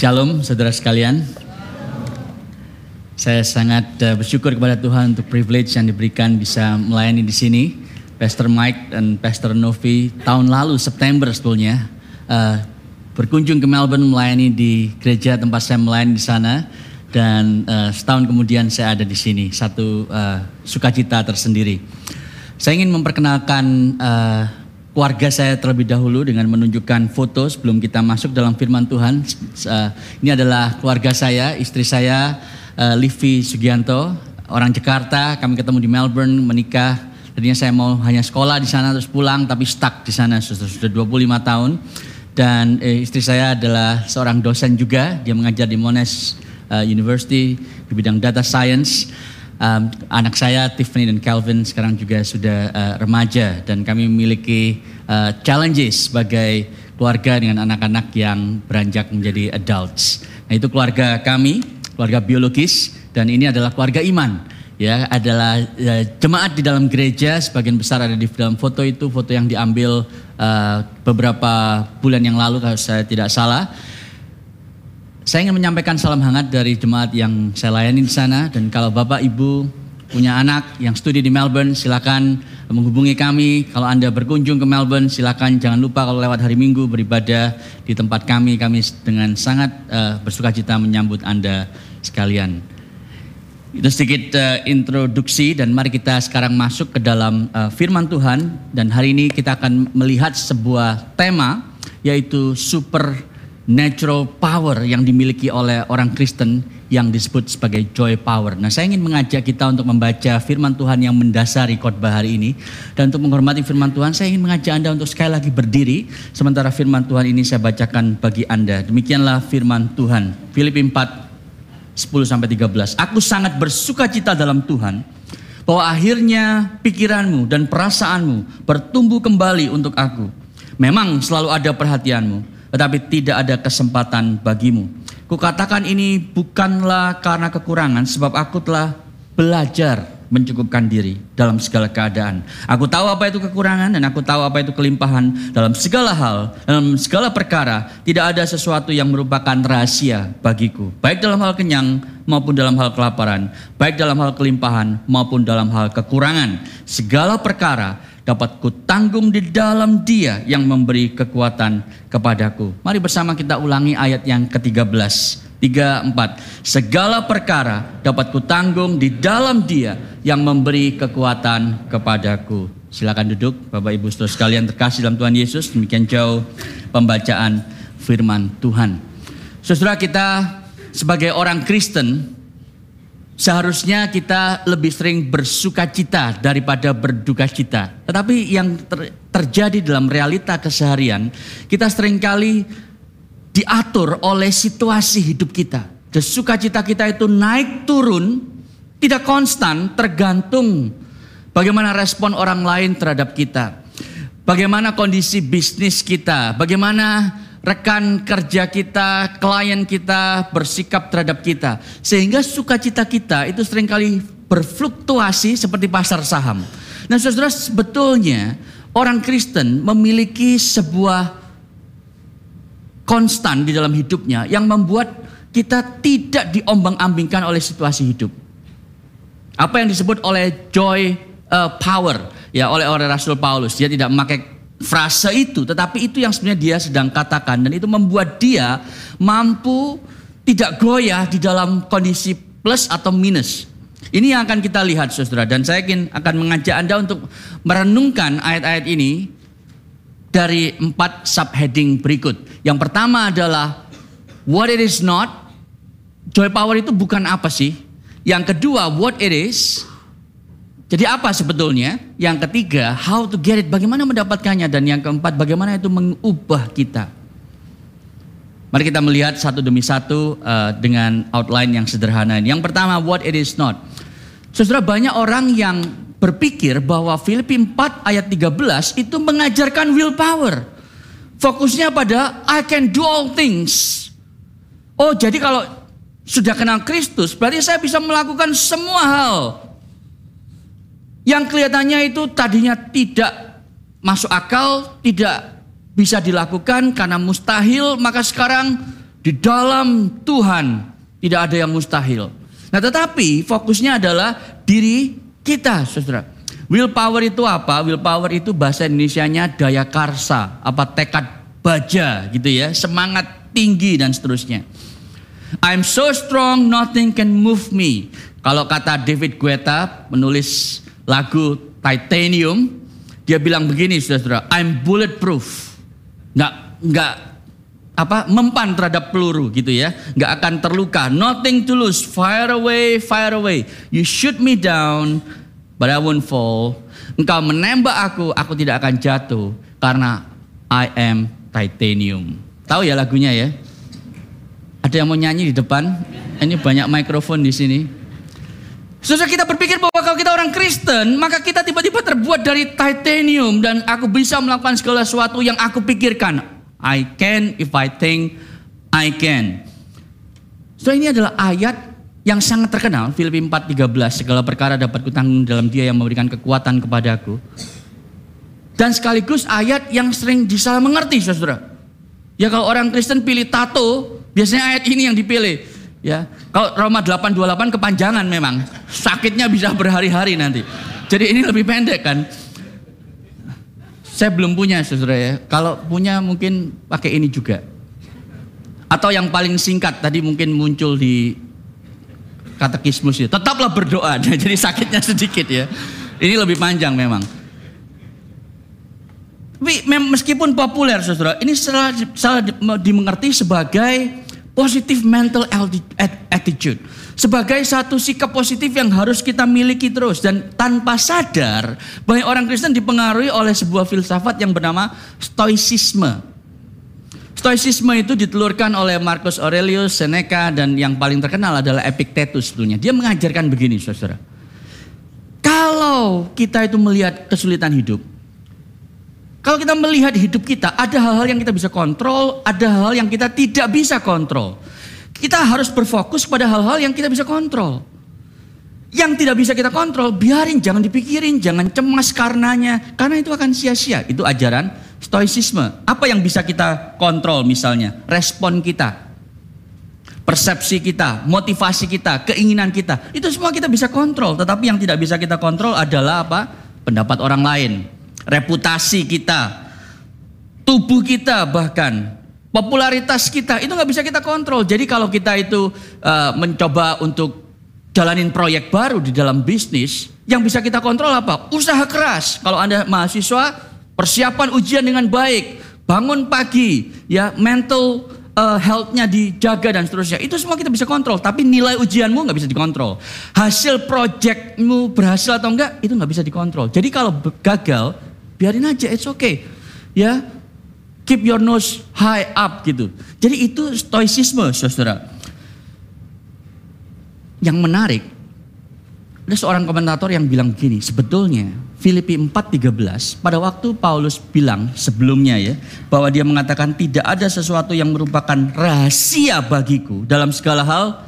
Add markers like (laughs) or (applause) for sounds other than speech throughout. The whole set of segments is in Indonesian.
Shalom saudara sekalian. Saya sangat uh, bersyukur kepada Tuhan untuk privilege yang diberikan bisa melayani di sini. Pastor Mike dan Pastor Novi tahun lalu September sebetulnya uh, berkunjung ke Melbourne melayani di gereja tempat saya melayani di sana dan uh, setahun kemudian saya ada di sini satu uh, sukacita tersendiri. Saya ingin memperkenalkan uh, keluarga saya terlebih dahulu dengan menunjukkan foto sebelum kita masuk dalam firman Tuhan. Uh, ini adalah keluarga saya, istri saya uh, Livi Sugianto, orang Jakarta. Kami ketemu di Melbourne, menikah. Tadinya saya mau hanya sekolah di sana terus pulang, tapi stuck di sana sudah, sudah 25 tahun. Dan eh, istri saya adalah seorang dosen juga, dia mengajar di Monash University di bidang data science. Um, anak saya Tiffany dan Calvin sekarang juga sudah uh, remaja dan kami memiliki uh, challenges sebagai keluarga dengan anak-anak yang beranjak menjadi adults. Nah itu keluarga kami, keluarga biologis dan ini adalah keluarga iman. Ya, adalah uh, jemaat di dalam gereja sebagian besar ada di dalam foto itu foto yang diambil uh, beberapa bulan yang lalu kalau saya tidak salah saya ingin menyampaikan salam hangat dari jemaat yang saya layani di sana dan kalau Bapak Ibu punya anak yang studi di Melbourne silakan menghubungi kami. Kalau Anda berkunjung ke Melbourne silakan jangan lupa kalau lewat hari Minggu beribadah di tempat kami. Kami dengan sangat uh, bersuka cita menyambut Anda sekalian. Itu sedikit uh, introduksi dan mari kita sekarang masuk ke dalam uh, firman Tuhan dan hari ini kita akan melihat sebuah tema yaitu super natural power yang dimiliki oleh orang Kristen yang disebut sebagai joy power. Nah, saya ingin mengajak kita untuk membaca firman Tuhan yang mendasari khotbah hari ini dan untuk menghormati firman Tuhan, saya ingin mengajak Anda untuk sekali lagi berdiri sementara firman Tuhan ini saya bacakan bagi Anda. Demikianlah firman Tuhan. Filipi 4 10 sampai 13. Aku sangat bersuka cita dalam Tuhan bahwa akhirnya pikiranmu dan perasaanmu bertumbuh kembali untuk aku. Memang selalu ada perhatianmu tetapi tidak ada kesempatan bagimu. Kukatakan ini bukanlah karena kekurangan, sebab aku telah belajar mencukupkan diri dalam segala keadaan. Aku tahu apa itu kekurangan dan aku tahu apa itu kelimpahan dalam segala hal, dalam segala perkara. Tidak ada sesuatu yang merupakan rahasia bagiku, baik dalam hal kenyang maupun dalam hal kelaparan, baik dalam hal kelimpahan maupun dalam hal kekurangan. Segala perkara dapat kutanggung di dalam dia yang memberi kekuatan kepadaku. Mari bersama kita ulangi ayat yang ke-13. 3, 4. Segala perkara dapat kutanggung di dalam dia yang memberi kekuatan kepadaku. Silakan duduk Bapak Ibu Saudara sekalian terkasih dalam Tuhan Yesus. Demikian jauh pembacaan firman Tuhan. Saudara kita sebagai orang Kristen Seharusnya kita lebih sering bersuka cita daripada berduka cita. Tetapi yang ter, terjadi dalam realita keseharian, kita sering kali diatur oleh situasi hidup kita. Dan sukacita kita itu naik turun, tidak konstan, tergantung bagaimana respon orang lain terhadap kita. Bagaimana kondisi bisnis kita, bagaimana rekan kerja kita, klien kita bersikap terhadap kita. Sehingga sukacita kita itu sering kali berfluktuasi seperti pasar saham. Nah saudara sebetulnya orang Kristen memiliki sebuah konstan di dalam hidupnya yang membuat kita tidak diombang-ambingkan oleh situasi hidup. Apa yang disebut oleh joy uh, power ya oleh oleh Rasul Paulus dia tidak memakai frase itu, tetapi itu yang sebenarnya dia sedang katakan dan itu membuat dia mampu tidak goyah di dalam kondisi plus atau minus. Ini yang akan kita lihat saudara dan saya ingin akan mengajak Anda untuk merenungkan ayat-ayat ini dari empat subheading berikut. Yang pertama adalah what it is not. Joy power itu bukan apa sih? Yang kedua what it is. Jadi apa sebetulnya? Yang ketiga, how to get it, bagaimana mendapatkannya. Dan yang keempat, bagaimana itu mengubah kita. Mari kita melihat satu demi satu uh, dengan outline yang sederhana ini. Yang pertama, what it is not. Saudara banyak orang yang berpikir bahwa Filipi 4 ayat 13 itu mengajarkan willpower. Fokusnya pada I can do all things. Oh jadi kalau sudah kenal Kristus berarti saya bisa melakukan semua hal yang kelihatannya itu tadinya tidak masuk akal, tidak bisa dilakukan karena mustahil, maka sekarang Di dalam Tuhan tidak ada yang mustahil. Nah tetapi fokusnya adalah diri kita saudara. Willpower itu apa? Willpower itu bahasa Indonesianya daya karsa, apa tekad baja gitu ya, semangat tinggi dan seterusnya. I'm so strong nothing can move me. Kalau kata David Guetta menulis lagu Titanium, dia bilang begini saudara, I'm bulletproof. Nggak, nggak apa mempan terhadap peluru gitu ya. Nggak akan terluka. Nothing to lose. Fire away fire away. You shoot me down but I won't fall. Engkau menembak aku aku tidak akan jatuh karena I am titanium. Tahu ya lagunya ya? Ada yang mau nyanyi di depan? Ini banyak mikrofon di sini Sesudah kita berpikir bahwa kalau kita orang Kristen, maka kita tiba-tiba terbuat dari titanium dan aku bisa melakukan segala sesuatu yang aku pikirkan. I can if I think I can. So ini adalah ayat yang sangat terkenal, Filipi 4:13, segala perkara dapat kutanggung dalam Dia yang memberikan kekuatan kepadaku. Dan sekaligus ayat yang sering disalah mengerti, Saudara. Ya kalau orang Kristen pilih tato, biasanya ayat ini yang dipilih. Ya, kalau Roma 828 kepanjangan memang. Sakitnya bisa berhari-hari nanti. Jadi ini lebih pendek kan. Saya belum punya saudara ya. Kalau punya mungkin pakai ini juga. Atau yang paling singkat tadi mungkin muncul di katekismus ya. Tetaplah berdoa. (laughs) Jadi sakitnya sedikit ya. Ini lebih panjang memang. Tapi meskipun populer saudara, ini salah, salah dimengerti sebagai Positive mental attitude. Sebagai satu sikap positif yang harus kita miliki terus. Dan tanpa sadar, banyak orang Kristen dipengaruhi oleh sebuah filsafat yang bernama stoicisme. Stoicisme itu ditelurkan oleh Marcus Aurelius Seneca dan yang paling terkenal adalah Epictetus sebetulnya. Dia mengajarkan begini saudara. Kalau kita itu melihat kesulitan hidup, kalau kita melihat hidup kita, ada hal-hal yang kita bisa kontrol, ada hal-hal yang kita tidak bisa kontrol. Kita harus berfokus pada hal-hal yang kita bisa kontrol. Yang tidak bisa kita kontrol, biarin, jangan dipikirin, jangan cemas karenanya, karena itu akan sia-sia. Itu ajaran stoicisme. Apa yang bisa kita kontrol misalnya? Respon kita, persepsi kita, motivasi kita, keinginan kita. Itu semua kita bisa kontrol, tetapi yang tidak bisa kita kontrol adalah apa? Pendapat orang lain reputasi kita, tubuh kita bahkan popularitas kita itu nggak bisa kita kontrol. Jadi kalau kita itu uh, mencoba untuk jalanin proyek baru di dalam bisnis, yang bisa kita kontrol apa? Usaha keras. Kalau anda mahasiswa, persiapan ujian dengan baik, bangun pagi, ya mental uh, health-nya dijaga dan seterusnya. Itu semua kita bisa kontrol. Tapi nilai ujianmu nggak bisa dikontrol. Hasil projectmu berhasil atau enggak, itu nggak bisa dikontrol. Jadi kalau gagal, biarin aja, it's okay. Ya, keep your nose high up gitu. Jadi itu stoicisme, saudara. Yang menarik, ada seorang komentator yang bilang begini, sebetulnya Filipi 4:13 pada waktu Paulus bilang sebelumnya ya bahwa dia mengatakan tidak ada sesuatu yang merupakan rahasia bagiku dalam segala hal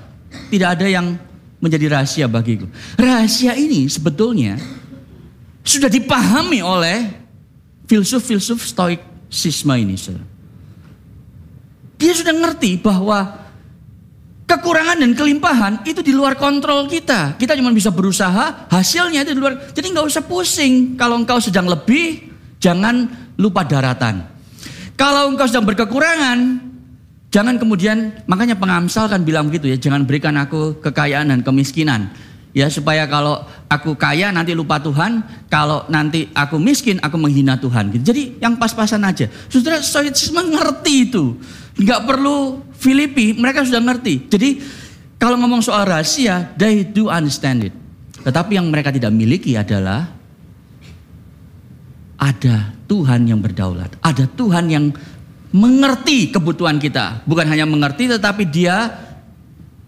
tidak ada yang menjadi rahasia bagiku. Rahasia ini sebetulnya sudah dipahami oleh filsuf-filsuf stoicisme ini. Saudara. Dia sudah ngerti bahwa kekurangan dan kelimpahan itu di luar kontrol kita. Kita cuma bisa berusaha, hasilnya itu di luar. Jadi nggak usah pusing. Kalau engkau sedang lebih, jangan lupa daratan. Kalau engkau sedang berkekurangan, jangan kemudian makanya pengamsal kan bilang gitu ya, jangan berikan aku kekayaan dan kemiskinan. Ya supaya kalau aku kaya nanti lupa Tuhan, kalau nanti aku miskin aku menghina Tuhan. Gitu. Jadi yang pas-pasan aja. Saudara Stoicisme mengerti itu. Nggak perlu Filipi, mereka sudah ngerti. Jadi kalau ngomong soal rahasia, they do understand it. Tetapi yang mereka tidak miliki adalah ada Tuhan yang berdaulat. Ada Tuhan yang mengerti kebutuhan kita. Bukan hanya mengerti tetapi dia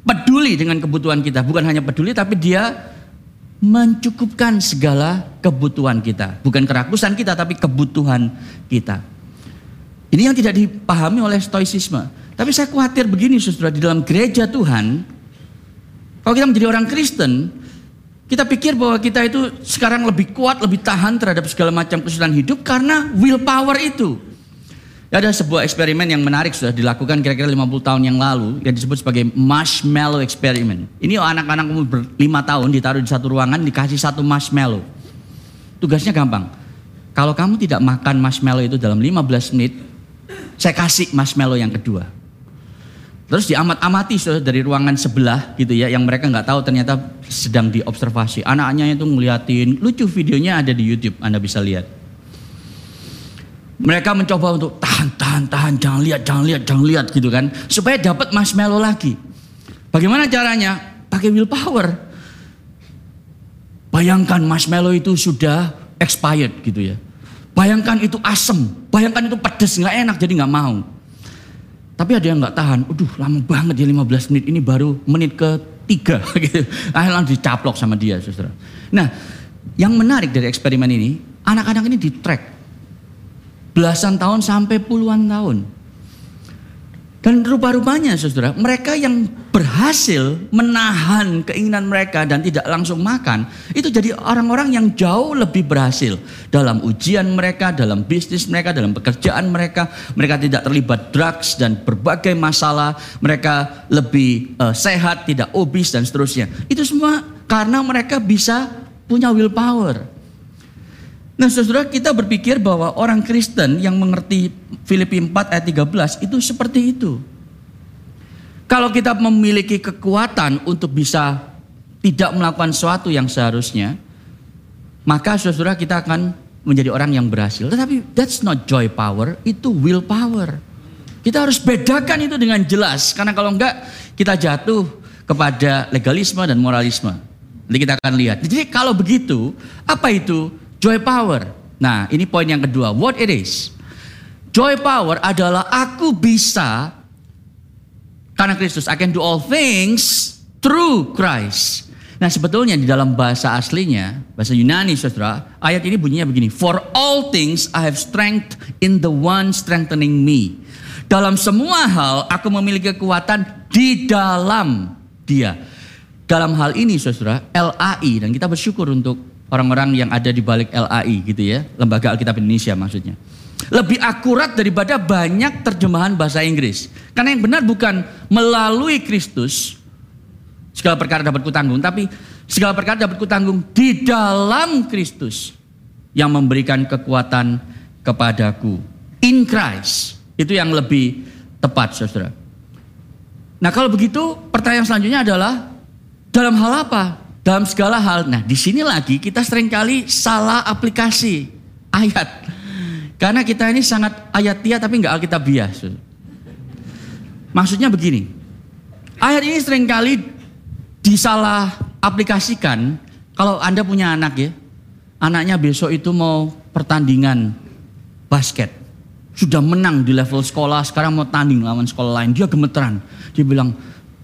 peduli dengan kebutuhan kita. Bukan hanya peduli tapi dia mencukupkan segala kebutuhan kita. Bukan kerakusan kita tapi kebutuhan kita. Ini yang tidak dipahami oleh stoicisme. Tapi saya khawatir begini saudara, di dalam gereja Tuhan, kalau kita menjadi orang Kristen, kita pikir bahwa kita itu sekarang lebih kuat, lebih tahan terhadap segala macam kesulitan hidup karena willpower itu. Ada sebuah eksperimen yang menarik sudah dilakukan kira-kira 50 tahun yang lalu yang disebut sebagai marshmallow experiment. Ini anak-anak umur berlima tahun ditaruh di satu ruangan dikasih satu marshmallow. Tugasnya gampang. Kalau kamu tidak makan marshmallow itu dalam 15 menit, saya kasih marshmallow yang kedua. Terus diamat-amati dari ruangan sebelah gitu ya, yang mereka nggak tahu ternyata sedang diobservasi. Anaknya itu ngeliatin, lucu videonya ada di YouTube, Anda bisa lihat. Mereka mencoba untuk tahan, tahan, tahan, jangan lihat, jangan lihat, jangan lihat gitu kan. Supaya dapat marshmallow lagi. Bagaimana caranya? Pakai willpower. Bayangkan marshmallow itu sudah expired gitu ya. Bayangkan itu asem, bayangkan itu pedes, nggak enak jadi nggak mau. Tapi ada yang nggak tahan, aduh lama banget ya 15 menit ini baru menit ke tiga (laughs) gitu. Akhirnya dicaplok sama dia saudara. Nah yang menarik dari eksperimen ini, anak-anak ini di track belasan tahun sampai puluhan tahun. Dan rupa-rupanya saudara, mereka yang berhasil menahan keinginan mereka dan tidak langsung makan, itu jadi orang-orang yang jauh lebih berhasil dalam ujian mereka, dalam bisnis mereka, dalam pekerjaan mereka. Mereka tidak terlibat drugs dan berbagai masalah, mereka lebih uh, sehat, tidak obes dan seterusnya. Itu semua karena mereka bisa punya willpower. Nah saudara kita berpikir bahwa orang Kristen yang mengerti Filipi 4 ayat 13 itu seperti itu. Kalau kita memiliki kekuatan untuk bisa tidak melakukan sesuatu yang seharusnya, maka saudara kita akan menjadi orang yang berhasil. Tetapi that's not joy power, itu will power. Kita harus bedakan itu dengan jelas, karena kalau enggak kita jatuh kepada legalisme dan moralisme. Nanti kita akan lihat. Jadi kalau begitu, apa itu Joy power. Nah, ini poin yang kedua. What it is? Joy power adalah aku bisa karena Kristus. I can do all things through Christ. Nah sebetulnya di dalam bahasa aslinya, bahasa Yunani saudara, ayat ini bunyinya begini. For all things I have strength in the one strengthening me. Dalam semua hal aku memiliki kekuatan di dalam dia. Dalam hal ini saudara, LAI dan kita bersyukur untuk orang-orang yang ada di balik LAI gitu ya, Lembaga Alkitab Indonesia maksudnya. Lebih akurat daripada banyak terjemahan bahasa Inggris. Karena yang benar bukan melalui Kristus segala perkara dapat kutanggung, tapi segala perkara dapat kutanggung di dalam Kristus yang memberikan kekuatan kepadaku. In Christ. Itu yang lebih tepat, Saudara. Nah, kalau begitu pertanyaan selanjutnya adalah dalam hal apa dalam segala hal. Nah, di sini lagi kita sering kali salah aplikasi (laughs) ayat. Karena kita ini sangat ayatiah tapi nggak alkitabiah. Maksudnya begini. Ayat ini sering kali disalah aplikasikan kalau Anda punya anak ya. Anaknya besok itu mau pertandingan basket. Sudah menang di level sekolah, sekarang mau tanding lawan sekolah lain. Dia gemeteran. Dia bilang,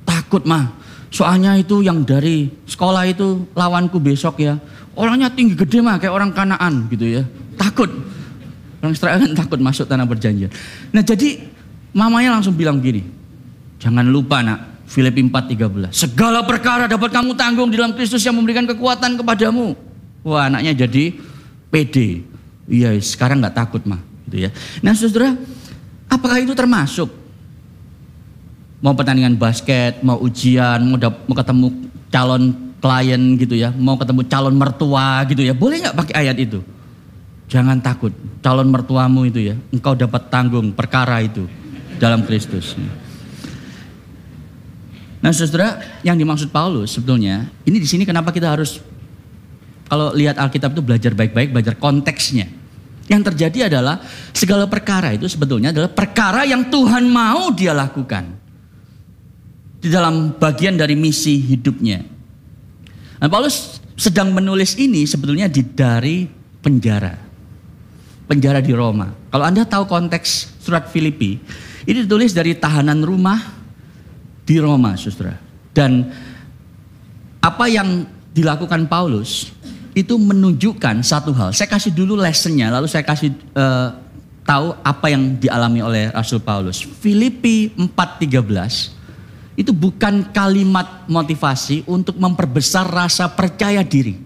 takut mah Soalnya itu yang dari sekolah itu lawanku besok ya. Orangnya tinggi gede mah kayak orang kanaan gitu ya. Takut. Orang Israel kan takut masuk tanah perjanjian. Nah jadi mamanya langsung bilang gini. Jangan lupa nak. Filipi 4.13. Segala perkara dapat kamu tanggung di dalam Kristus yang memberikan kekuatan kepadamu. Wah anaknya jadi pede. Iya sekarang nggak takut mah. Gitu ya. Nah saudara apakah itu termasuk mau pertandingan basket, mau ujian, mau, mau ketemu calon klien gitu ya, mau ketemu calon mertua gitu ya, boleh nggak pakai ayat itu? Jangan takut, calon mertuamu itu ya, engkau dapat tanggung perkara itu dalam Kristus. Nah, saudara, yang dimaksud Paulus sebetulnya, ini di sini kenapa kita harus kalau lihat Alkitab itu belajar baik-baik, belajar konteksnya. Yang terjadi adalah segala perkara itu sebetulnya adalah perkara yang Tuhan mau dia lakukan di dalam bagian dari misi hidupnya. Nah, Paulus sedang menulis ini sebetulnya di dari penjara. Penjara di Roma. Kalau Anda tahu konteks surat Filipi, ini ditulis dari tahanan rumah di Roma, Saudara. Dan apa yang dilakukan Paulus itu menunjukkan satu hal. Saya kasih dulu lessonnya, lalu saya kasih uh, tahu apa yang dialami oleh Rasul Paulus. Filipi 4:13 itu bukan kalimat motivasi untuk memperbesar rasa percaya diri.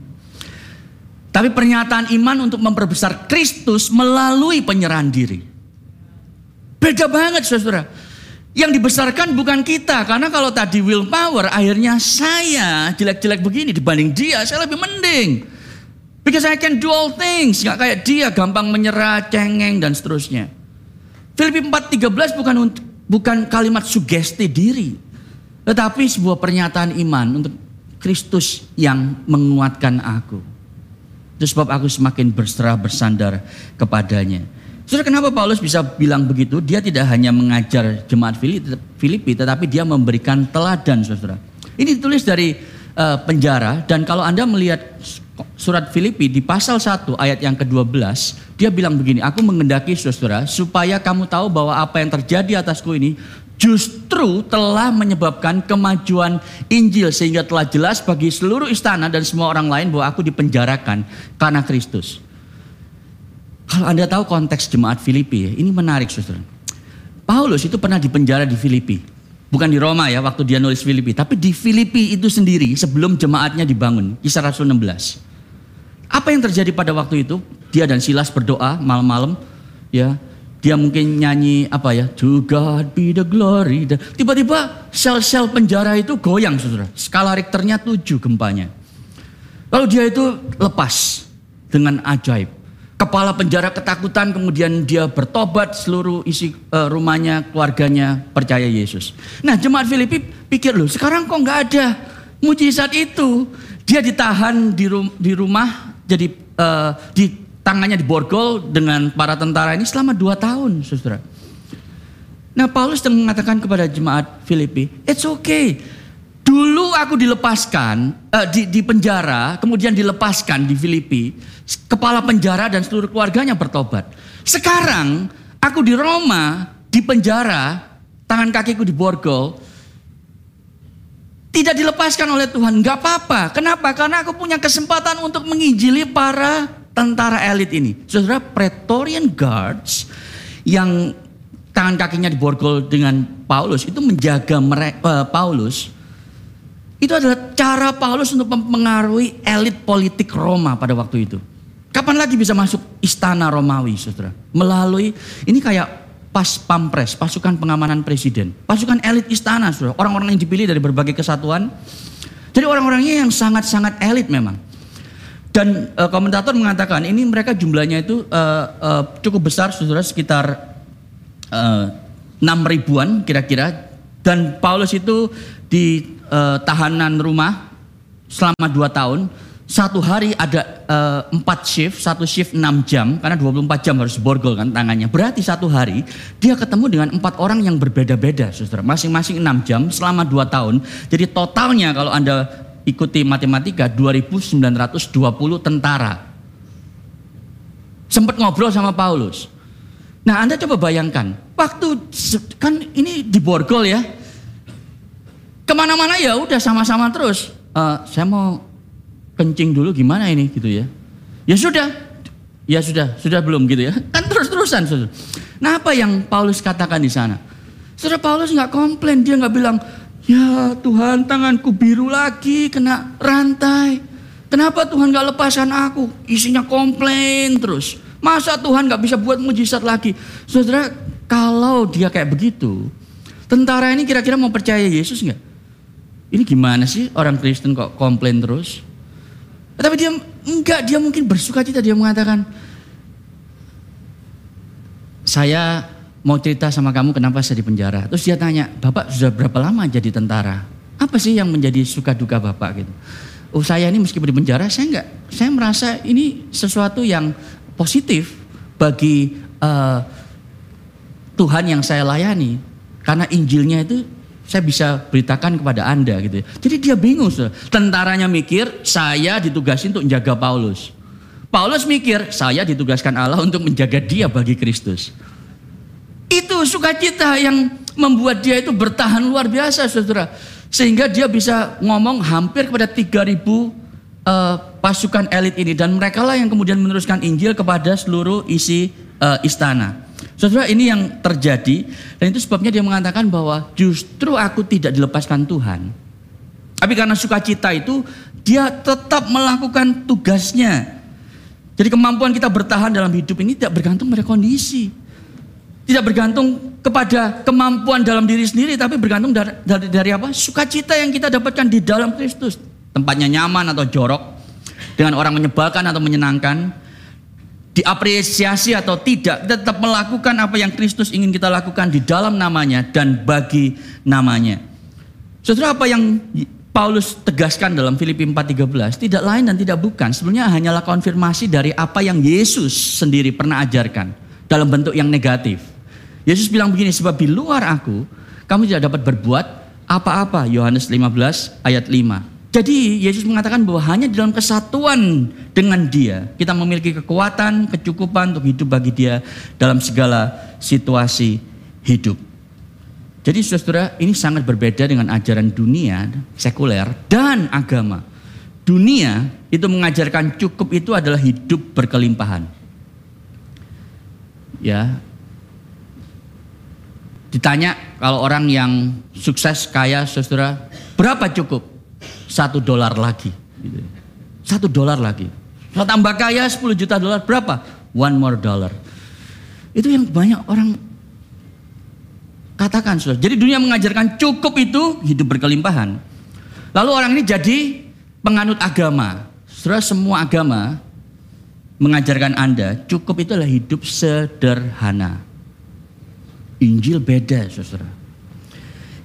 Tapi pernyataan iman untuk memperbesar Kristus melalui penyerahan diri. Beda banget saudara. Yang dibesarkan bukan kita. Karena kalau tadi willpower akhirnya saya jelek-jelek begini dibanding dia. Saya lebih mending. Because I can do all things. Gak kayak dia gampang menyerah, cengeng dan seterusnya. Filipi 4.13 bukan bukan kalimat sugesti diri. Tetapi sebuah pernyataan iman untuk Kristus yang menguatkan aku. Itu sebab aku semakin berserah bersandar kepadanya. Saudara kenapa Paulus bisa bilang begitu? Dia tidak hanya mengajar jemaat Filipi, tetapi dia memberikan teladan, saudara. Ini ditulis dari uh, penjara dan kalau Anda melihat surat Filipi di pasal 1 ayat yang ke-12, dia bilang begini, aku mengendaki saudara supaya kamu tahu bahwa apa yang terjadi atasku ini justru telah menyebabkan kemajuan Injil sehingga telah jelas bagi seluruh istana dan semua orang lain bahwa aku dipenjarakan karena Kristus. Kalau Anda tahu konteks jemaat Filipi, ya, ini menarik saudara. Paulus itu pernah dipenjara di Filipi. Bukan di Roma ya waktu dia nulis Filipi. Tapi di Filipi itu sendiri sebelum jemaatnya dibangun. Kisah Rasul 16. Apa yang terjadi pada waktu itu? Dia dan Silas berdoa malam-malam. ya Dia mungkin nyanyi apa ya? To God be the glory. Tiba-tiba sel-sel penjara itu goyang saudara. Skala Richternya 7 gempanya. Lalu dia itu lepas dengan ajaib kepala penjara ketakutan kemudian dia bertobat seluruh isi uh, rumahnya keluarganya percaya Yesus. Nah jemaat Filipi pikir loh sekarang kok nggak ada mujizat itu. Dia ditahan di, di rumah jadi uh, di tangannya diborgol dengan para tentara ini selama dua tahun saudara. Nah Paulus mengatakan kepada jemaat Filipi, it's okay. Dulu aku dilepaskan uh, di, di penjara, kemudian dilepaskan di Filipi. Kepala penjara dan seluruh keluarganya bertobat. Sekarang aku di Roma, di penjara, tangan kakiku diborgol. Tidak dilepaskan oleh Tuhan, nggak apa-apa. Kenapa? Karena aku punya kesempatan untuk menginjili para tentara elit ini. Saudara, Praetorian Guards yang tangan kakinya diborgol dengan Paulus itu menjaga mereka, uh, Paulus itu adalah cara Paulus untuk mempengaruhi elit politik Roma pada waktu itu. Kapan lagi bisa masuk istana Romawi, saudara? Melalui, ini kayak pas pampres, pasukan pengamanan presiden. Pasukan elit istana, saudara. Orang-orang yang dipilih dari berbagai kesatuan. Jadi orang-orangnya yang sangat-sangat elit memang. Dan uh, komentator mengatakan ini mereka jumlahnya itu uh, uh, cukup besar, saudara, sekitar enam uh, ribuan kira-kira. Dan Paulus itu di uh, tahanan rumah selama dua tahun. Satu hari ada uh, empat shift, satu shift enam jam, karena 24 jam harus borgol kan tangannya. Berarti satu hari dia ketemu dengan empat orang yang berbeda-beda, saudara. Masing-masing enam jam selama dua tahun. Jadi totalnya kalau Anda ikuti matematika 2920 tentara. Sempat ngobrol sama Paulus. Nah Anda coba bayangkan, waktu kan ini di borgol ya, ke mana-mana ya udah sama-sama terus. Uh, saya mau kencing dulu gimana ini gitu ya. Ya sudah, ya sudah, sudah belum gitu ya. (laughs) Kan terus-terusan. Nah apa yang Paulus katakan di sana? Saudara Paulus nggak komplain, dia nggak bilang, ya Tuhan tanganku biru lagi kena rantai. Kenapa Tuhan nggak lepaskan aku? Isinya komplain terus. Masa Tuhan nggak bisa buat mujizat lagi? Saudara, kalau dia kayak begitu, tentara ini kira-kira mau percaya Yesus nggak? Ini gimana sih orang Kristen kok komplain terus? Tapi dia enggak, dia mungkin bersuka cita dia mengatakan, saya mau cerita sama kamu kenapa saya di penjara. Terus dia tanya, Bapak sudah berapa lama jadi tentara? Apa sih yang menjadi suka duka Bapak gitu? Oh saya ini meskipun di penjara, saya enggak, saya merasa ini sesuatu yang positif bagi uh, Tuhan yang saya layani. Karena Injilnya itu saya bisa beritakan kepada Anda gitu ya. Jadi dia bingung. Tentaranya mikir saya ditugasin untuk menjaga Paulus. Paulus mikir saya ditugaskan Allah untuk menjaga dia bagi Kristus. Itu sukacita yang membuat dia itu bertahan luar biasa saudara. Sehingga dia bisa ngomong hampir kepada 3000 uh, eh, pasukan elit ini. Dan mereka lah yang kemudian meneruskan Injil kepada seluruh isi uh, istana. Saudara ini yang terjadi dan itu sebabnya dia mengatakan bahwa justru aku tidak dilepaskan Tuhan. Tapi karena sukacita itu dia tetap melakukan tugasnya. Jadi kemampuan kita bertahan dalam hidup ini tidak bergantung pada kondisi. Tidak bergantung kepada kemampuan dalam diri sendiri, tapi bergantung dari, dari, dari apa? Sukacita yang kita dapatkan di dalam Kristus. Tempatnya nyaman atau jorok, dengan orang menyebalkan atau menyenangkan, diapresiasi atau tidak, kita tetap melakukan apa yang Kristus ingin kita lakukan di dalam namanya dan bagi namanya. Saudara apa yang Paulus tegaskan dalam Filipi 4:13 tidak lain dan tidak bukan sebenarnya hanyalah konfirmasi dari apa yang Yesus sendiri pernah ajarkan dalam bentuk yang negatif. Yesus bilang begini, sebab di luar aku, kamu tidak dapat berbuat apa-apa. Yohanes 15 ayat 5. Jadi Yesus mengatakan bahwa hanya dalam kesatuan dengan dia, kita memiliki kekuatan, kecukupan untuk hidup bagi dia dalam segala situasi hidup. Jadi saudara, ini sangat berbeda dengan ajaran dunia, sekuler, dan agama. Dunia itu mengajarkan cukup itu adalah hidup berkelimpahan. Ya, Ditanya kalau orang yang sukses kaya saudara berapa cukup? Satu dolar lagi. Gitu. Satu dolar lagi. Kalau tambah kaya 10 juta dolar berapa? One more dollar. Itu yang banyak orang katakan saudara. Jadi dunia mengajarkan cukup itu hidup berkelimpahan. Lalu orang ini jadi penganut agama. Saudara semua agama mengajarkan Anda cukup itu adalah hidup sederhana. Injil beda, saudara.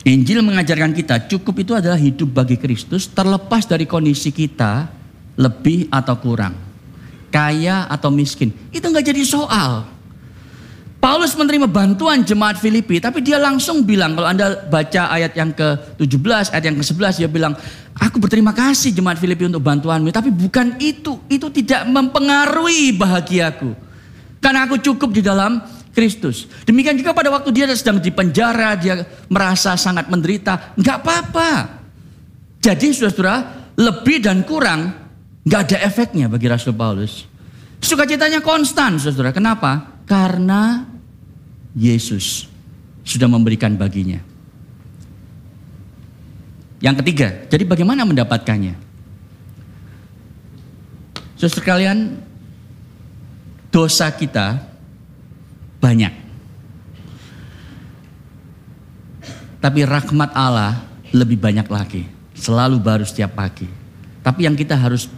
Injil mengajarkan kita cukup itu adalah hidup bagi Kristus terlepas dari kondisi kita lebih atau kurang. Kaya atau miskin. Itu nggak jadi soal. Paulus menerima bantuan jemaat Filipi, tapi dia langsung bilang, kalau Anda baca ayat yang ke-17, ayat yang ke-11, dia bilang, aku berterima kasih jemaat Filipi untuk bantuanmu, tapi bukan itu, itu tidak mempengaruhi bahagiaku. Karena aku cukup di dalam Kristus. Demikian juga pada waktu dia sedang di penjara, dia merasa sangat menderita, nggak apa-apa. Jadi saudara, lebih dan kurang nggak ada efeknya bagi Rasul Paulus. Sukacitanya konstan, saudara. Kenapa? Karena Yesus sudah memberikan baginya. Yang ketiga, jadi bagaimana mendapatkannya? Saudara kalian, dosa kita banyak. Tapi rahmat Allah lebih banyak lagi. Selalu baru setiap pagi. Tapi yang kita harus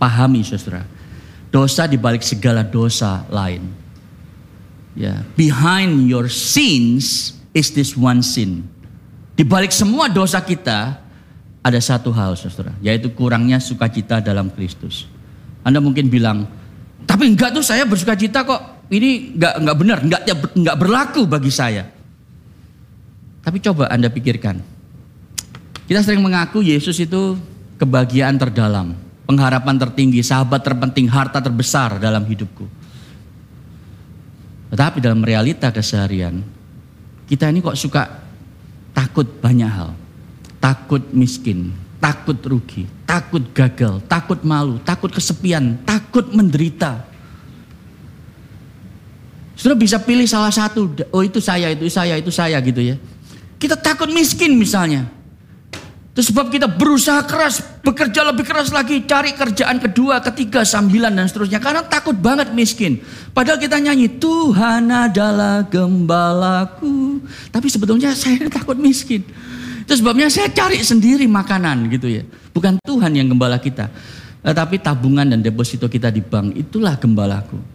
pahami saudara. Dosa dibalik segala dosa lain. Ya, behind your sins is this one sin. Di balik semua dosa kita ada satu hal saudara, yaitu kurangnya sukacita dalam Kristus. Anda mungkin bilang, tapi enggak tuh saya bersuka cita kok ini nggak nggak benar, nggak nggak berlaku bagi saya. Tapi coba anda pikirkan, kita sering mengaku Yesus itu kebahagiaan terdalam, pengharapan tertinggi, sahabat terpenting, harta terbesar dalam hidupku. Tetapi dalam realita keseharian, kita ini kok suka takut banyak hal. Takut miskin, takut rugi, takut gagal, takut malu, takut kesepian, takut menderita. Sudah bisa pilih salah satu. Oh itu saya, itu saya, itu saya gitu ya. Kita takut miskin misalnya. Itu sebab kita berusaha keras, bekerja lebih keras lagi, cari kerjaan kedua, ketiga, sambilan dan seterusnya. Karena takut banget miskin. Padahal kita nyanyi, Tuhan adalah gembalaku. Tapi sebetulnya saya (laughs) takut miskin. Itu sebabnya saya cari sendiri makanan gitu ya. Bukan Tuhan yang gembala kita. Tetapi tabungan dan deposito kita di bank, itulah gembalaku.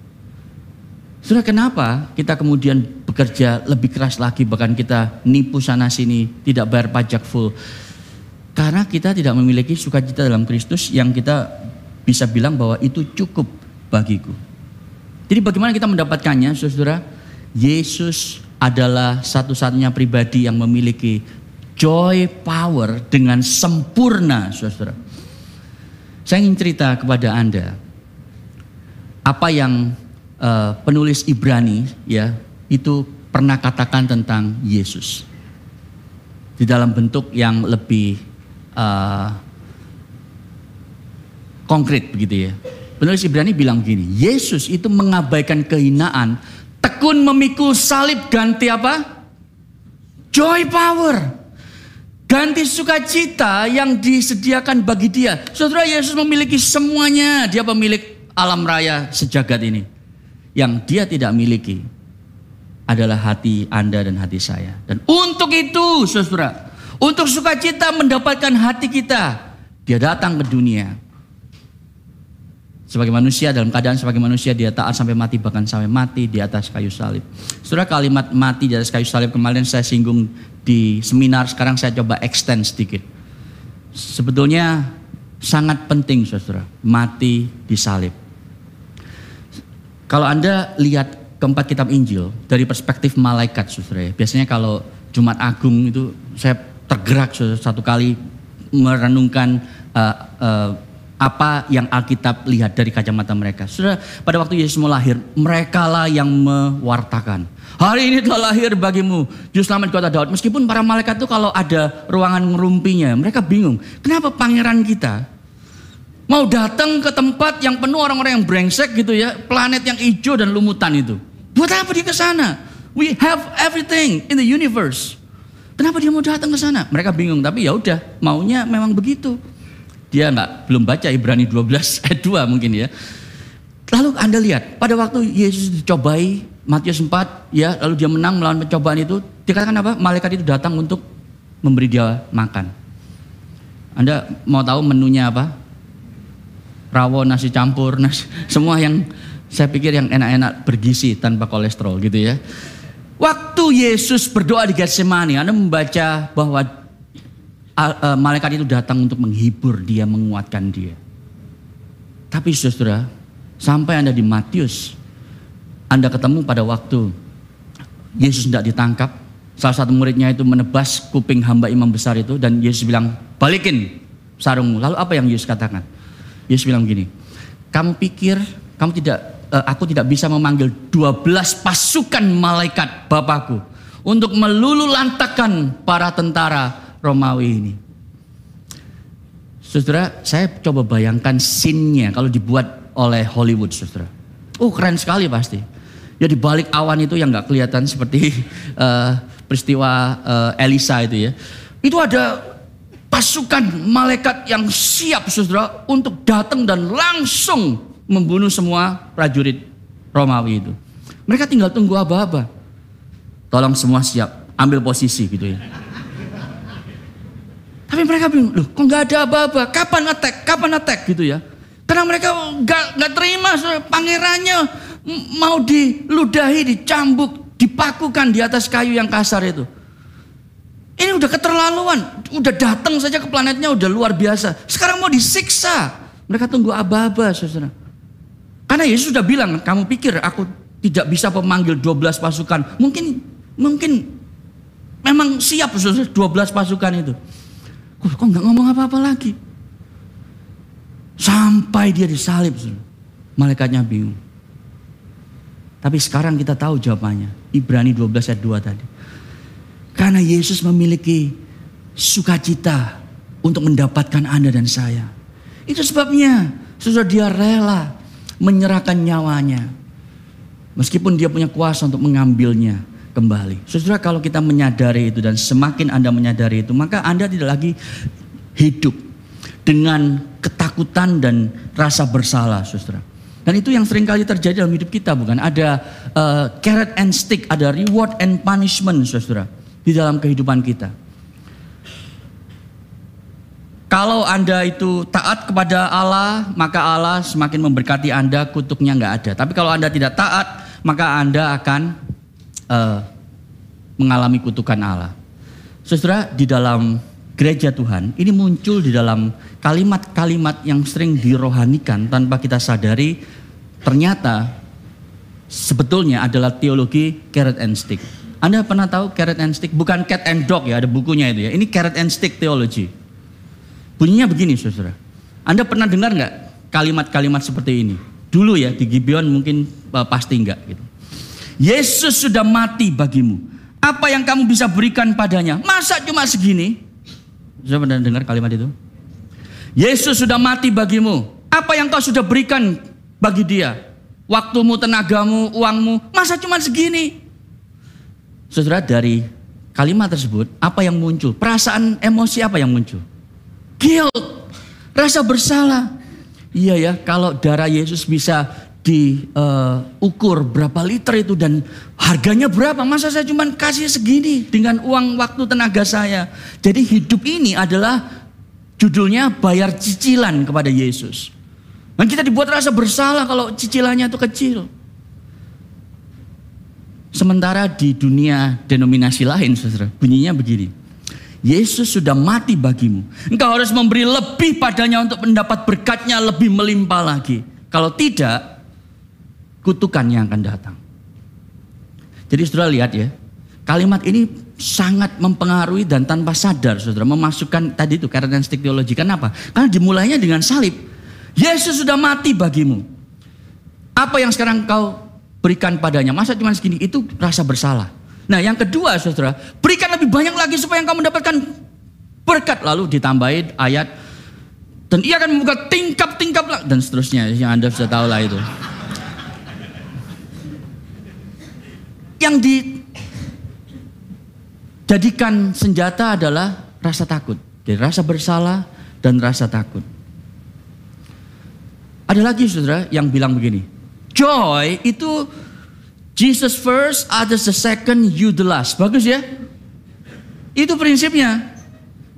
Sudah kenapa kita kemudian bekerja lebih keras lagi bahkan kita nipu sana sini tidak bayar pajak full. Karena kita tidak memiliki sukacita dalam Kristus yang kita bisa bilang bahwa itu cukup bagiku. Jadi bagaimana kita mendapatkannya saudara? Yesus adalah satu-satunya pribadi yang memiliki joy power dengan sempurna saudara. Saya ingin cerita kepada Anda apa yang uh, penulis Ibrani ya itu pernah katakan tentang Yesus di dalam bentuk yang lebih uh, konkret begitu ya. Penulis Ibrani bilang begini, Yesus itu mengabaikan kehinaan, tekun memikul salib ganti apa? Joy power. Ganti sukacita yang disediakan bagi dia. Saudara Yesus memiliki semuanya. Dia pemilik alam raya sejagat ini yang dia tidak miliki. adalah hati Anda dan hati saya. Dan untuk itu, saudara, untuk sukacita mendapatkan hati kita, dia datang ke dunia. Sebagai manusia dalam keadaan sebagai manusia dia taat sampai mati bahkan sampai mati di atas kayu salib. Saudara kalimat mati di atas kayu salib kemarin saya singgung di seminar, sekarang saya coba extend sedikit. Sebetulnya sangat penting saudara, mati di salib. Kalau Anda lihat keempat kitab Injil dari perspektif malaikat saudara ya, biasanya kalau Jumat Agung itu saya tergerak satu kali merenungkan uh, uh, apa yang Alkitab lihat dari kacamata mereka. Sudah pada waktu Yesus mau lahir, mereka lah yang mewartakan. Hari ini telah lahir bagimu, juru selamat kota Daud. Meskipun para malaikat itu kalau ada ruangan ngerumpinya, mereka bingung. Kenapa pangeran kita mau datang ke tempat yang penuh orang-orang yang brengsek gitu ya, planet yang hijau dan lumutan itu. Buat apa dia ke sana? We have everything in the universe. Kenapa dia mau datang ke sana? Mereka bingung, tapi ya udah, maunya memang begitu. Dia nggak belum baca Ibrani 12 (laughs) ayat 2 mungkin ya. Lalu Anda lihat, pada waktu Yesus dicobai, Matius 4, ya, lalu dia menang melawan pencobaan itu, dikatakan apa? Malaikat itu datang untuk memberi dia makan. Anda mau tahu menunya apa? Rawon, nasi campur, (laughs) nasi, semua yang saya pikir yang enak-enak bergizi tanpa kolesterol gitu ya. Waktu Yesus berdoa di Getsemani, Anda membaca bahwa uh, malaikat itu datang untuk menghibur dia, menguatkan dia. Tapi saudara, sampai Anda di Matius, Anda ketemu pada waktu Yesus tidak ditangkap, salah satu muridnya itu menebas kuping hamba imam besar itu dan Yesus bilang, balikin sarungmu. Lalu apa yang Yesus katakan? Yesus bilang begini, kamu pikir kamu tidak, uh, aku tidak bisa memanggil 12 pasukan malaikat Bapakku untuk melulu lantakan para tentara Romawi ini. Saudara, saya coba bayangkan scene-nya kalau dibuat oleh Hollywood, saudara. Oh keren sekali pasti. Ya di balik awan itu yang nggak kelihatan seperti uh, (laughs) peristiwa uh, Elisa itu ya. Itu ada pasukan malaikat yang siap saudara untuk datang dan langsung membunuh semua prajurit Romawi itu. Mereka tinggal tunggu apa-apa. Tolong semua siap, ambil posisi gitu ya. Tapi mereka bingung, loh kok nggak ada apa-apa? Kapan attack? Kapan attack gitu ya? Karena mereka nggak nggak terima pangerannya mau diludahi, dicambuk, dipakukan di atas kayu yang kasar itu. Ini udah keterlaluan, udah datang saja ke planetnya udah luar biasa. Sekarang mau disiksa. Mereka tunggu aba-aba, saudara. Karena Yesus sudah bilang, kamu pikir aku tidak bisa memanggil 12 pasukan. Mungkin mungkin memang siap saudara 12 pasukan itu. Kok, kok nggak ngomong apa-apa lagi? Sampai dia disalib. Malaikatnya bingung. Tapi sekarang kita tahu jawabannya. Ibrani 12 ayat 2 tadi. Karena Yesus memiliki sukacita untuk mendapatkan Anda dan saya. Itu sebabnya sudah dia rela menyerahkan nyawanya. Meskipun dia punya kuasa untuk mengambilnya kembali. Saudara kalau kita menyadari itu dan semakin Anda menyadari itu, maka Anda tidak lagi hidup dengan ketakutan dan rasa bersalah, saudara. Dan itu yang sering kali terjadi dalam hidup kita, bukan? Ada uh, carrot and stick, ada reward and punishment, saudara, di dalam kehidupan kita. Kalau Anda itu taat kepada Allah, maka Allah semakin memberkati Anda, kutuknya nggak ada. Tapi kalau Anda tidak taat, maka Anda akan uh, mengalami kutukan Allah. Saudara, di dalam gereja Tuhan, ini muncul di dalam kalimat-kalimat yang sering dirohanikan tanpa kita sadari, ternyata sebetulnya adalah teologi carrot and stick. Anda pernah tahu carrot and stick? Bukan cat and dog ya, ada bukunya itu ya. Ini carrot and stick theology. Bunyinya begini saudara. Anda pernah dengar nggak kalimat-kalimat seperti ini? Dulu ya di Gibeon mungkin uh, pasti enggak gitu. Yesus sudah mati bagimu. Apa yang kamu bisa berikan padanya? Masa cuma segini? Sudah pernah dengar kalimat itu? Yesus sudah mati bagimu. Apa yang kau sudah berikan bagi dia? Waktumu, tenagamu, uangmu. Masa cuma segini? Saudara dari kalimat tersebut, apa yang muncul? Perasaan emosi apa yang muncul? Guilt, rasa bersalah. Iya ya, kalau darah Yesus bisa diukur uh, berapa liter itu dan harganya berapa. Masa saya cuma kasih segini dengan uang waktu tenaga saya. Jadi hidup ini adalah judulnya bayar cicilan kepada Yesus. Dan kita dibuat rasa bersalah kalau cicilannya itu kecil. Sementara di dunia denominasi lain, saudara, bunyinya begini. Yesus sudah mati bagimu. Engkau harus memberi lebih padanya untuk mendapat berkatnya lebih melimpah lagi. Kalau tidak, kutukan yang akan datang. Jadi saudara lihat ya, kalimat ini sangat mempengaruhi dan tanpa sadar saudara memasukkan tadi itu karakteristik teologi. Kenapa? Karena dimulainya dengan salib. Yesus sudah mati bagimu. Apa yang sekarang kau berikan padanya? Masa cuma segini? Itu rasa bersalah. Nah yang kedua saudara, berikan lebih banyak lagi supaya engkau mendapatkan berkat. Lalu ditambahin ayat, dan ia akan membuka tingkap-tingkap dan seterusnya. Yang Anda sudah tahu lah itu. Yang dijadikan senjata adalah rasa takut. Jadi rasa bersalah dan rasa takut. Ada lagi saudara yang bilang begini. Joy itu Jesus first, others the second, you the last. Bagus ya? Itu prinsipnya.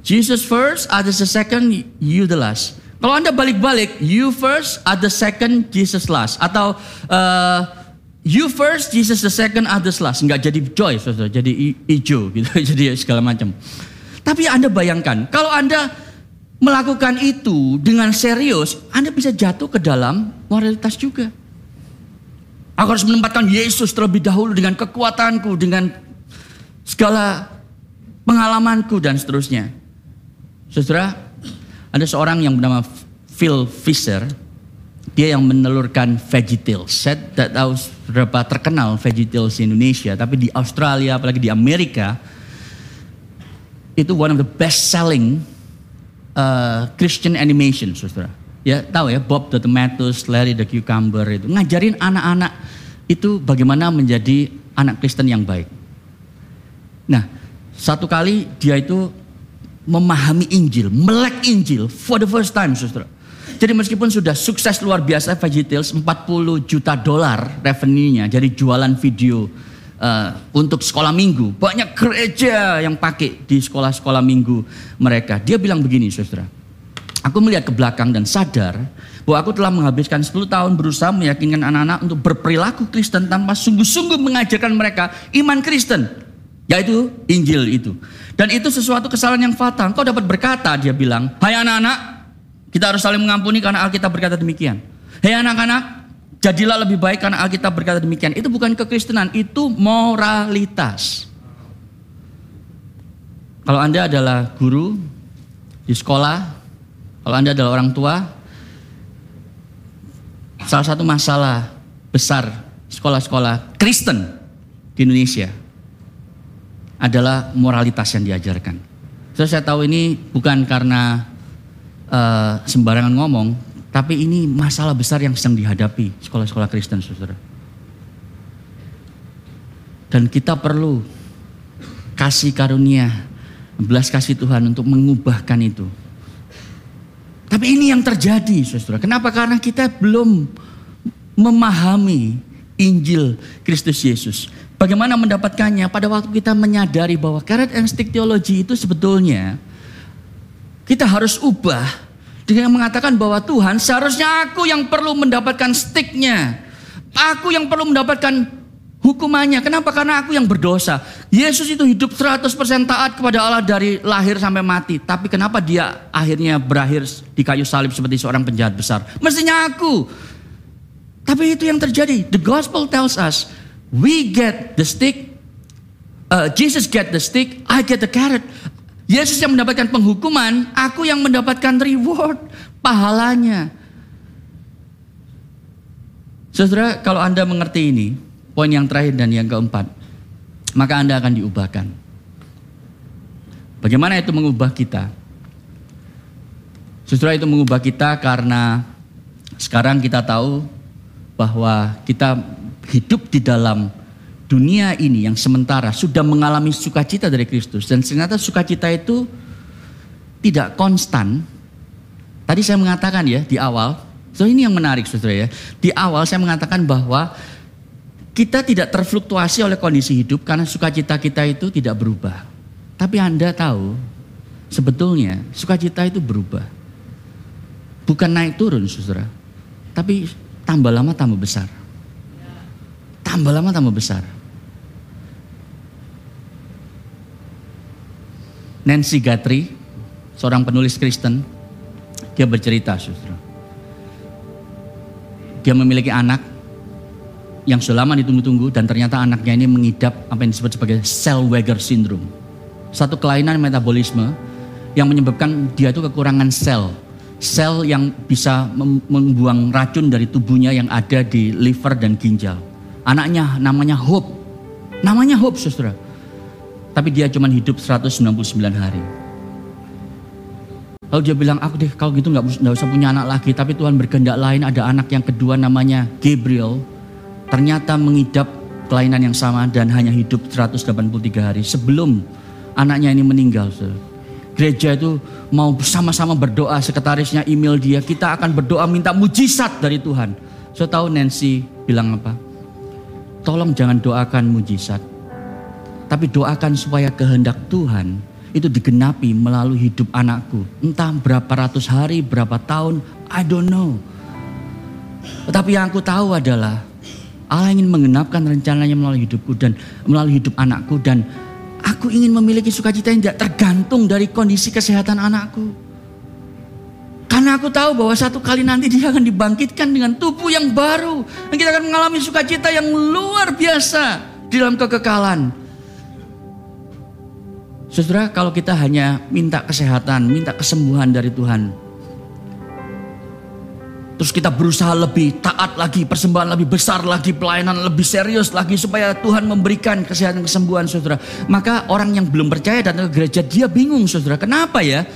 Jesus first, others the second, you the last. Kalau Anda balik-balik, you first, others second, Jesus last. Atau uh, You first, Jesus the second, others last. Enggak jadi joy, saudara. Jadi hijau gitu. (laughs) jadi segala macam. Tapi Anda bayangkan, kalau Anda melakukan itu dengan serius, Anda bisa jatuh ke dalam moralitas juga. Aku harus menempatkan Yesus terlebih dahulu dengan kekuatanku, dengan segala pengalamanku dan seterusnya. Saudara, ada seorang yang bernama Phil Fisher, dia yang menelurkan VeggieTales. Saya tidak tahu berapa terkenal VeggieTales di Indonesia, tapi di Australia, apalagi di Amerika, itu one of the best selling uh, Christian animation, saudara. Ya tahu ya Bob the Tomatoes, Larry the Cucumber itu ngajarin anak-anak itu bagaimana menjadi anak Kristen yang baik. Nah, satu kali dia itu memahami Injil, melek Injil for the first time, saudara jadi meskipun sudah sukses luar biasa VeggieTales 40 juta dolar revenue-nya jadi jualan video uh, untuk sekolah minggu. Banyak gereja yang pakai di sekolah-sekolah minggu mereka. Dia bilang begini, Saudara. Aku melihat ke belakang dan sadar bahwa aku telah menghabiskan 10 tahun berusaha meyakinkan anak-anak untuk berperilaku Kristen tanpa sungguh-sungguh mengajarkan mereka iman Kristen. Yaitu Injil itu. Dan itu sesuatu kesalahan yang fatal. Kau dapat berkata, dia bilang, Hai anak-anak, kita harus saling mengampuni karena Alkitab berkata demikian. Hei anak-anak, jadilah lebih baik karena Alkitab berkata demikian. Itu bukan kekristenan, itu moralitas. Kalau Anda adalah guru di sekolah, kalau Anda adalah orang tua, salah satu masalah besar sekolah-sekolah Kristen di Indonesia adalah moralitas yang diajarkan. So, saya tahu ini bukan karena uh, sembarangan ngomong, tapi ini masalah besar yang sedang dihadapi sekolah-sekolah Kristen, saudara. Dan kita perlu kasih karunia, belas kasih Tuhan untuk mengubahkan itu. Tapi ini yang terjadi, saudara. Kenapa? Karena kita belum memahami Injil Kristus Yesus. Bagaimana mendapatkannya? Pada waktu kita menyadari bahwa karet and stick teologi itu sebetulnya kita harus ubah dengan mengatakan bahwa Tuhan seharusnya aku yang perlu mendapatkan sticknya. Aku yang perlu mendapatkan hukumannya. Kenapa? Karena aku yang berdosa. Yesus itu hidup 100% taat kepada Allah dari lahir sampai mati. Tapi kenapa dia akhirnya berakhir di kayu salib seperti seorang penjahat besar? Mestinya aku. Tapi itu yang terjadi. The gospel tells us, we get the stick, uh, Jesus get the stick, I get the carrot. Yesus yang mendapatkan penghukuman, aku yang mendapatkan reward, pahalanya. Saudara, kalau Anda mengerti ini, poin yang terakhir dan yang keempat, maka Anda akan diubahkan. Bagaimana itu mengubah kita? Saudara itu mengubah kita karena sekarang kita tahu bahwa kita hidup di dalam dunia ini yang sementara sudah mengalami sukacita dari Kristus dan ternyata sukacita itu tidak konstan. Tadi saya mengatakan ya di awal So ini yang menarik saudara ya. Di awal saya mengatakan bahwa kita tidak terfluktuasi oleh kondisi hidup karena sukacita kita itu tidak berubah. Tapi Anda tahu sebetulnya sukacita itu berubah. Bukan naik turun saudara. Tapi tambah lama tambah besar. Tambah lama tambah besar. Nancy Guthrie, seorang penulis Kristen, dia bercerita saudara. Dia memiliki anak yang selama ditunggu-tunggu dan ternyata anaknya ini mengidap apa yang disebut sebagai Zellweger syndrome. Satu kelainan metabolisme yang menyebabkan dia itu kekurangan sel. Sel yang bisa membuang racun dari tubuhnya yang ada di liver dan ginjal. Anaknya namanya Hope. Namanya Hope, saudara. Tapi dia cuma hidup 199 hari. Lalu dia bilang, aku deh kalau gitu nggak usah punya anak lagi. Tapi Tuhan berkehendak lain ada anak yang kedua namanya Gabriel. Ternyata mengidap kelainan yang sama dan hanya hidup 183 hari sebelum anaknya ini meninggal. So. Gereja itu mau bersama-sama berdoa, sekretarisnya email dia, kita akan berdoa minta mujizat dari Tuhan. Saya tahu Nancy bilang apa? Tolong jangan doakan mujizat. Tapi doakan supaya kehendak Tuhan itu digenapi melalui hidup anakku. Entah berapa ratus hari, berapa tahun, I don't know. Tetapi yang aku tahu adalah Allah ingin mengenapkan rencananya melalui hidupku dan melalui hidup anakku dan aku ingin memiliki sukacita yang tidak tergantung dari kondisi kesehatan anakku. Karena aku tahu bahwa satu kali nanti dia akan dibangkitkan dengan tubuh yang baru. Dan kita akan mengalami sukacita yang luar biasa di dalam kekekalan. Saudara, kalau kita hanya minta kesehatan, minta kesembuhan dari Tuhan, terus kita berusaha lebih taat lagi, persembahan lebih besar lagi, pelayanan lebih serius lagi supaya Tuhan memberikan kesehatan kesembuhan, saudara. Maka orang yang belum percaya datang ke gereja dia bingung, saudara. Kenapa ya?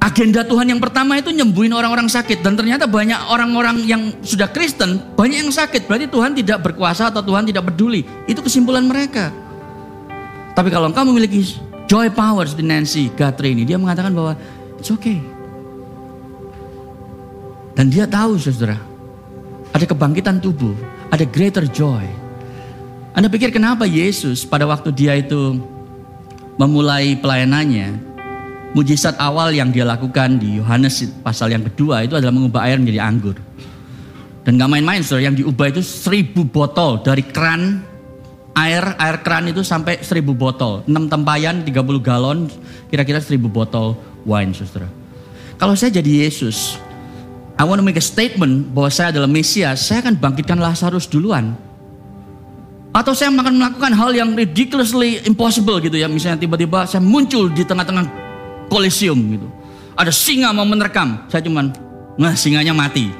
Agenda Tuhan yang pertama itu nyembuhin orang-orang sakit dan ternyata banyak orang-orang yang sudah Kristen banyak yang sakit. Berarti Tuhan tidak berkuasa atau Tuhan tidak peduli. Itu kesimpulan mereka. Tapi kalau engkau memiliki Joy Powers di Nancy Guthrie ini dia mengatakan bahwa it's okay. Dan dia tahu saudara, ada kebangkitan tubuh, ada greater joy. Anda pikir kenapa Yesus pada waktu dia itu memulai pelayanannya, mujizat awal yang dia lakukan di Yohanes pasal yang kedua itu adalah mengubah air menjadi anggur. Dan gak main-main saudara, yang diubah itu seribu botol dari keran air air keran itu sampai 1000 botol. 6 tempayan 30 galon, kira-kira 1000 botol wine, Saudara. Kalau saya jadi Yesus, I want to make a statement bahwa saya adalah Mesias, saya akan bangkitkan Lazarus duluan. Atau saya akan melakukan hal yang ridiculously impossible gitu ya. Misalnya tiba-tiba saya muncul di tengah-tengah kolisium gitu. Ada singa mau menerkam, saya cuman, nah singanya mati.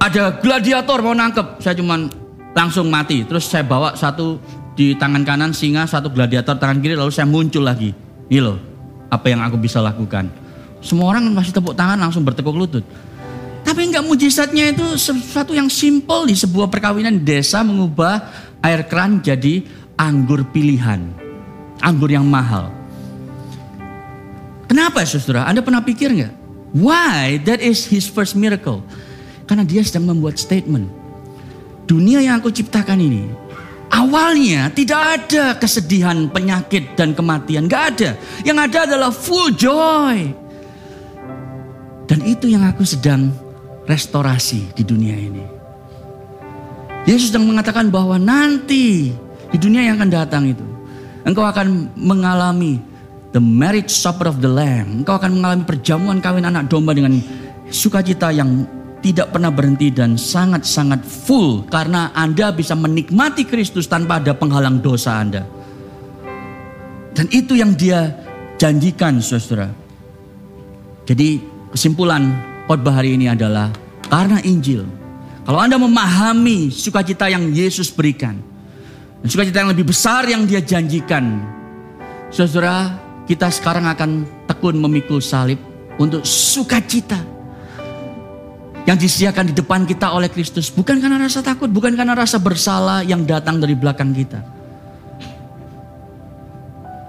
Ada gladiator mau nangkep, saya cuman langsung mati. Terus saya bawa satu di tangan kanan singa, satu gladiator tangan kiri, lalu saya muncul lagi. Ini loh, apa yang aku bisa lakukan. Semua orang masih tepuk tangan langsung bertekuk lutut. Tapi enggak mujizatnya itu sesuatu yang simple di sebuah perkawinan desa mengubah air keran jadi anggur pilihan. Anggur yang mahal. Kenapa saudara? Anda pernah pikir nggak? Why? That is his first miracle. Karena dia sedang membuat statement dunia yang aku ciptakan ini awalnya tidak ada kesedihan, penyakit dan kematian, gak ada. Yang ada adalah full joy. Dan itu yang aku sedang restorasi di dunia ini. Yesus sedang mengatakan bahwa nanti di dunia yang akan datang itu engkau akan mengalami the marriage supper of the lamb. Engkau akan mengalami perjamuan kawin anak domba dengan sukacita yang tidak pernah berhenti dan sangat-sangat full karena Anda bisa menikmati Kristus tanpa ada penghalang dosa Anda. Dan itu yang dia janjikan saudara. Jadi kesimpulan khotbah hari ini adalah karena Injil. Kalau Anda memahami sukacita yang Yesus berikan. Dan sukacita yang lebih besar yang dia janjikan. Saudara, kita sekarang akan tekun memikul salib untuk sukacita yang disediakan di depan kita oleh Kristus bukan karena rasa takut, bukan karena rasa bersalah yang datang dari belakang kita.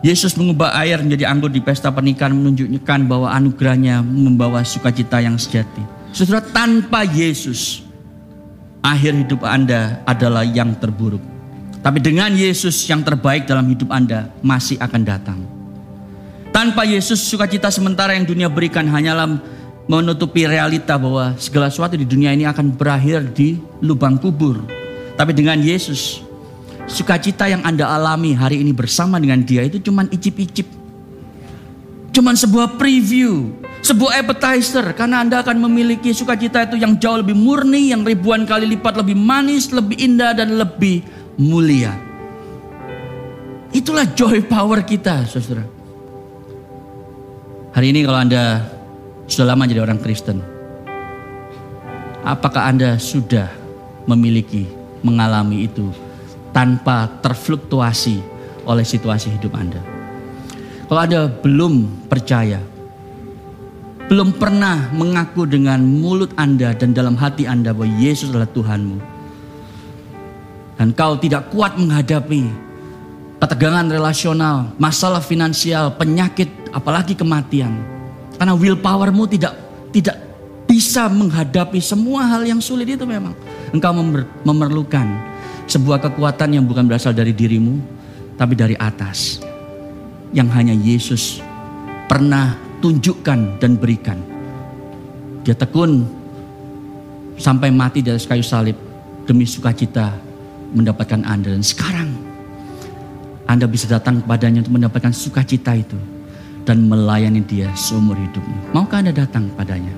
Yesus mengubah air menjadi anggur di pesta pernikahan menunjukkan bahwa anugerahnya membawa sukacita yang sejati. Saudara, tanpa Yesus, akhir hidup Anda adalah yang terburuk. Tapi dengan Yesus yang terbaik dalam hidup Anda masih akan datang. Tanpa Yesus, sukacita sementara yang dunia berikan hanyalah menutupi realita bahwa segala sesuatu di dunia ini akan berakhir di lubang kubur. Tapi dengan Yesus, sukacita yang Anda alami hari ini bersama dengan Dia itu cuma icip-icip. Cuman sebuah preview, sebuah appetizer karena Anda akan memiliki sukacita itu yang jauh lebih murni, yang ribuan kali lipat lebih manis, lebih indah dan lebih mulia. Itulah joy power kita, Saudara. Hari ini kalau Anda sudah lama jadi orang Kristen, apakah Anda sudah memiliki, mengalami itu tanpa terfluktuasi oleh situasi hidup Anda? Kalau Anda belum percaya, belum pernah mengaku dengan mulut Anda dan dalam hati Anda bahwa Yesus adalah Tuhanmu, dan kau tidak kuat menghadapi ketegangan relasional, masalah finansial, penyakit, apalagi kematian. Karena willpowermu tidak tidak bisa menghadapi semua hal yang sulit itu memang. Engkau memerlukan sebuah kekuatan yang bukan berasal dari dirimu, tapi dari atas. Yang hanya Yesus pernah tunjukkan dan berikan. Dia tekun sampai mati atas kayu salib demi sukacita mendapatkan Anda. Dan sekarang anda bisa datang kepadanya untuk mendapatkan sukacita itu dan melayani dia seumur hidupmu. Maukah Anda datang padanya?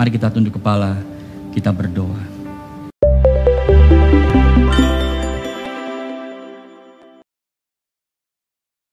Mari kita tunduk kepala, kita berdoa.